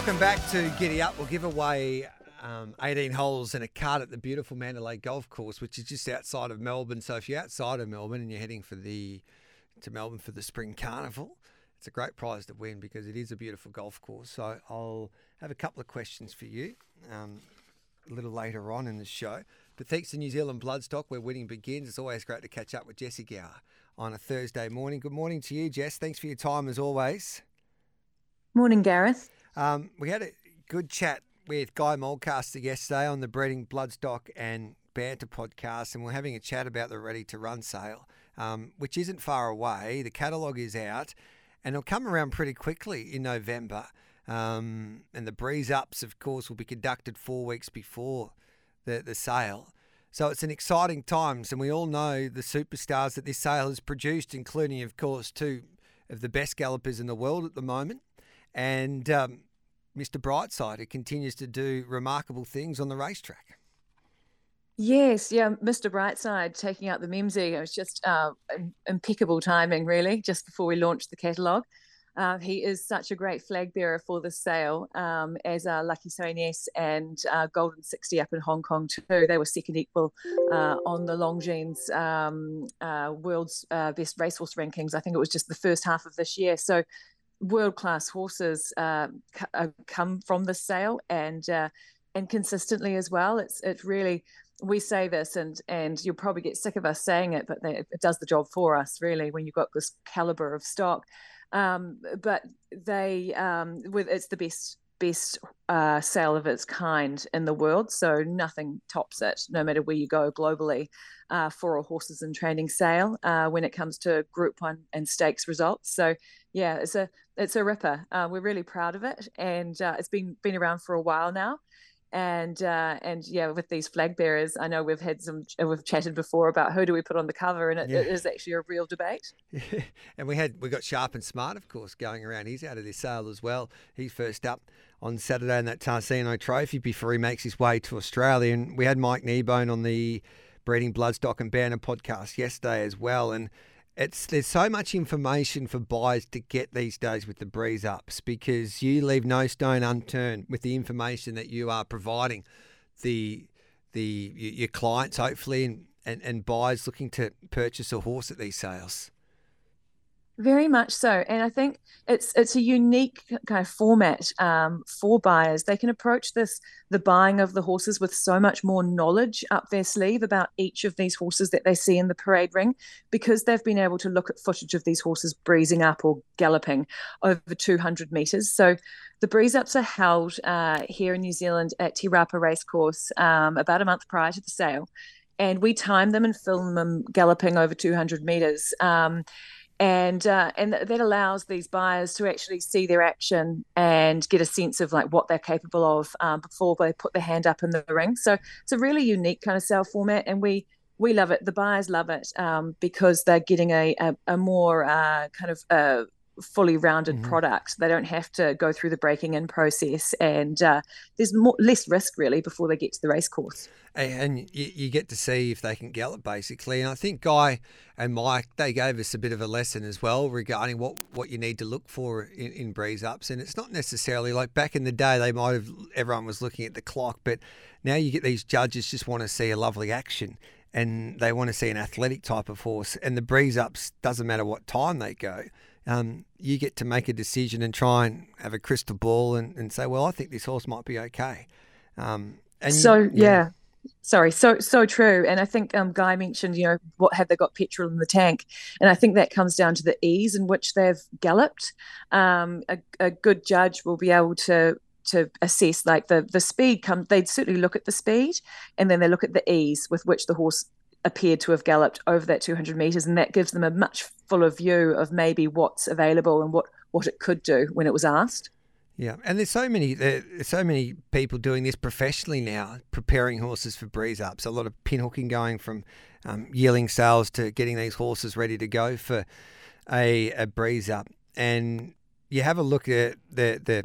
Welcome back to Giddy Up. We'll give away um, 18 holes and a card at the beautiful Mandalay Golf Course, which is just outside of Melbourne. So if you're outside of Melbourne and you're heading for the to Melbourne for the Spring Carnival, it's a great prize to win because it is a beautiful golf course. So I'll have a couple of questions for you um, a little later on in the show. But thanks to New Zealand Bloodstock, where winning begins. It's always great to catch up with Jessie Gower on a Thursday morning. Good morning to you, Jess. Thanks for your time as always. Morning, Gareth. Um, we had a good chat with Guy Mulcaster yesterday on the Breeding Bloodstock and Banter podcast, and we're having a chat about the Ready to Run sale, um, which isn't far away. The catalogue is out, and it'll come around pretty quickly in November. Um, and the breeze ups, of course, will be conducted four weeks before the, the sale. So it's an exciting times, and we all know the superstars that this sale has produced, including, of course, two of the best gallopers in the world at the moment and um, Mr. Brightside, who continues to do remarkable things on the racetrack. Yes, yeah, Mr. Brightside taking out the Memsie. It was just uh, impeccable timing, really, just before we launched the catalogue. Uh, he is such a great flag bearer for the sale, um, as are Lucky Sweynesse and uh, Golden 60 up in Hong Kong too. They were second equal uh, on the Longines um, uh, World's uh, Best Racehorse rankings. I think it was just the first half of this year. So world class horses uh, uh, come from the sale and uh, and consistently as well. It's it really we say this and and you'll probably get sick of us saying it, but it does the job for us really when you've got this caliber of stock. Um, but they um, with it's the best best uh, sale of its kind in the world. So nothing tops it, no matter where you go globally, uh, for a horses and training sale uh, when it comes to Group One and stakes results. So yeah, it's a it's a ripper. Uh, we're really proud of it, and uh, it's been been around for a while now. And uh, and yeah, with these flag bearers, I know we've had some we've chatted before about who do we put on the cover, and it, yeah. it is actually a real debate. Yeah. And we had we got Sharp and Smart, of course, going around. He's out of this sale as well. He's first up on Saturday in that Tarzino Trophy before he makes his way to Australia. And we had Mike Kneebone on the Breeding Bloodstock and Banter podcast yesterday as well. And it's there's so much information for buyers to get these days with the breeze ups because you leave no stone unturned with the information that you are providing the the your clients hopefully and, and, and buyers looking to purchase a horse at these sales. Very much so, and I think it's it's a unique kind of format um, for buyers. They can approach this the buying of the horses with so much more knowledge up their sleeve about each of these horses that they see in the parade ring, because they've been able to look at footage of these horses breezing up or galloping over 200 meters. So the breeze ups are held uh, here in New Zealand at Te Racecourse um, about a month prior to the sale, and we time them and film them galloping over 200 meters. Um, and uh, and that allows these buyers to actually see their action and get a sense of like what they're capable of um, before they put their hand up in the ring. So it's a really unique kind of sale format, and we we love it. The buyers love it um, because they're getting a a, a more uh, kind of uh, fully rounded mm-hmm. product. They don't have to go through the breaking in process, and uh, there's more, less risk really before they get to the race course. And you, you, get to see if they can gallop basically. And I think Guy and Mike they gave us a bit of a lesson as well regarding what, what you need to look for in, in breeze ups. And it's not necessarily like back in the day they might have everyone was looking at the clock, but now you get these judges just want to see a lovely action and they want to see an athletic type of horse. And the breeze ups doesn't matter what time they go um, you get to make a decision and try and have a crystal ball and, and say, well, I think this horse might be okay. Um, and so, you, yeah. yeah. Sorry, so so true, and I think um, Guy mentioned, you know, what have they got petrol in the tank, and I think that comes down to the ease in which they've galloped. Um, a, a good judge will be able to to assess like the the speed come they'd certainly look at the speed and then they look at the ease with which the horse appeared to have galloped over that 200 meters, and that gives them a much fuller view of maybe what's available and what what it could do when it was asked. Yeah, and there's so many there's so many people doing this professionally now, preparing horses for breeze ups. A lot of pinhooking going from um, sales to getting these horses ready to go for a, a breeze up. And you have a look at the the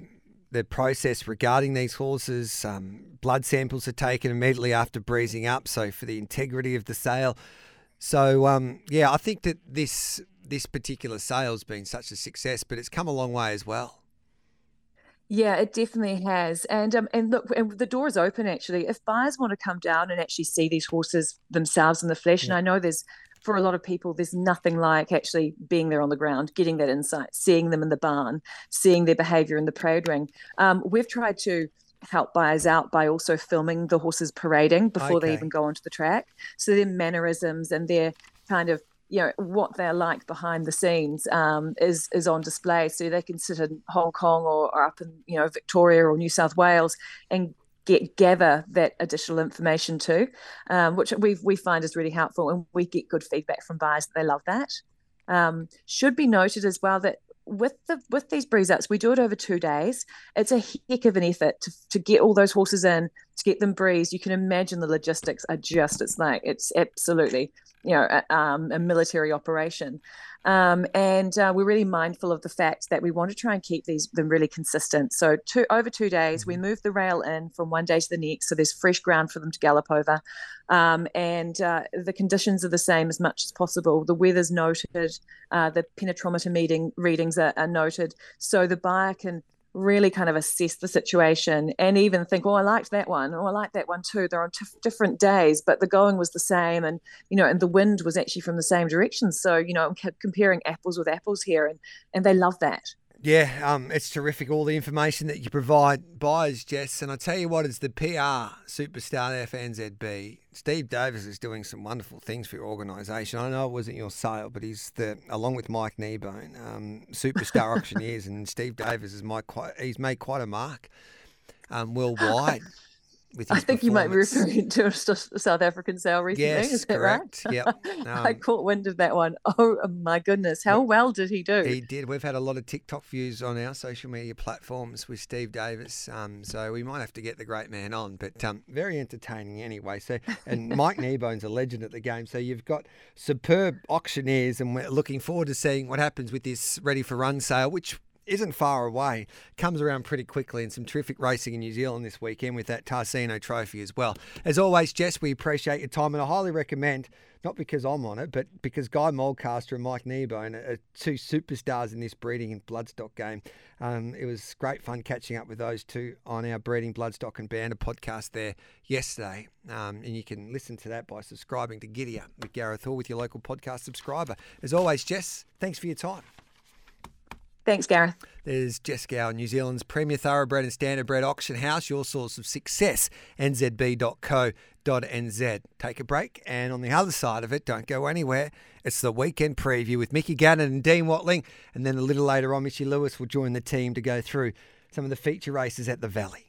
the process regarding these horses. Um, blood samples are taken immediately after breezing up, so for the integrity of the sale. So um, yeah, I think that this this particular sale's been such a success, but it's come a long way as well. Yeah, it definitely has. And um, and look, and the door is open actually. If buyers want to come down and actually see these horses themselves in the flesh, yeah. and I know there's for a lot of people, there's nothing like actually being there on the ground, getting that insight, seeing them in the barn, seeing their behavior in the parade ring. Um, we've tried to help buyers out by also filming the horses parading before okay. they even go onto the track. So their mannerisms and their kind of you know what they're like behind the scenes um, is is on display. So they can sit in Hong Kong or, or up in you know Victoria or New South Wales and get gather that additional information too, um, which we we find is really helpful, and we get good feedback from buyers that they love that. Um, should be noted as well that with the with these breeze ups, we do it over two days. It's a heck of an effort to, to get all those horses in, to get them breezed. You can imagine the logistics are just it's like it's absolutely you know a, um, a military operation. Um, and uh, we're really mindful of the fact that we want to try and keep these them really consistent. So two, over two days, mm-hmm. we move the rail in from one day to the next, so there's fresh ground for them to gallop over, um, and uh, the conditions are the same as much as possible. The weather's noted, uh, the penetrometer meeting readings are, are noted, so the buyer can really kind of assess the situation and even think, oh, I liked that one. Oh, I like that one too. They're on t- different days, but the going was the same. And, you know, and the wind was actually from the same direction. So, you know, I'm comparing apples with apples here and, and they love that. Yeah, um, it's terrific. All the information that you provide buyers, Jess. And I tell you what, it's the PR superstar there for NZB. Steve Davis is doing some wonderful things for your organisation. I know it wasn't your sale, but he's the along with Mike Kneebone, um, superstar auctioneers, and Steve Davis is my quite. He's made quite a mark um, worldwide I think you might be referring to a South African sale recently. Yes, is that correct. right? Yep. Um, I caught wind of that one. Oh my goodness, how well did he do? He did. We've had a lot of TikTok views on our social media platforms with Steve Davis. Um, so we might have to get the great man on, but um, very entertaining anyway. So and Mike Kneebone's a legend at the game. So you've got superb auctioneers, and we're looking forward to seeing what happens with this ready for run sale, which isn't far away, comes around pretty quickly, and some terrific racing in New Zealand this weekend with that Tarzino Trophy as well. As always, Jess, we appreciate your time, and I highly recommend, not because I'm on it, but because Guy Mulcaster and Mike Kneebone are two superstars in this breeding and bloodstock game. Um, it was great fun catching up with those two on our Breeding Bloodstock and Banter podcast there yesterday. Um, and you can listen to that by subscribing to Giddy Up with Gareth Hall with your local podcast subscriber. As always, Jess, thanks for your time. Thanks, Gareth. There's Jess Gower, New Zealand's premier thoroughbred and standardbred auction house, your source of success, nzb.co.nz. Take a break, and on the other side of it, don't go anywhere. It's the weekend preview with Mickey Gannon and Dean Watling, and then a little later on, Mitchy Lewis will join the team to go through some of the feature races at the Valley.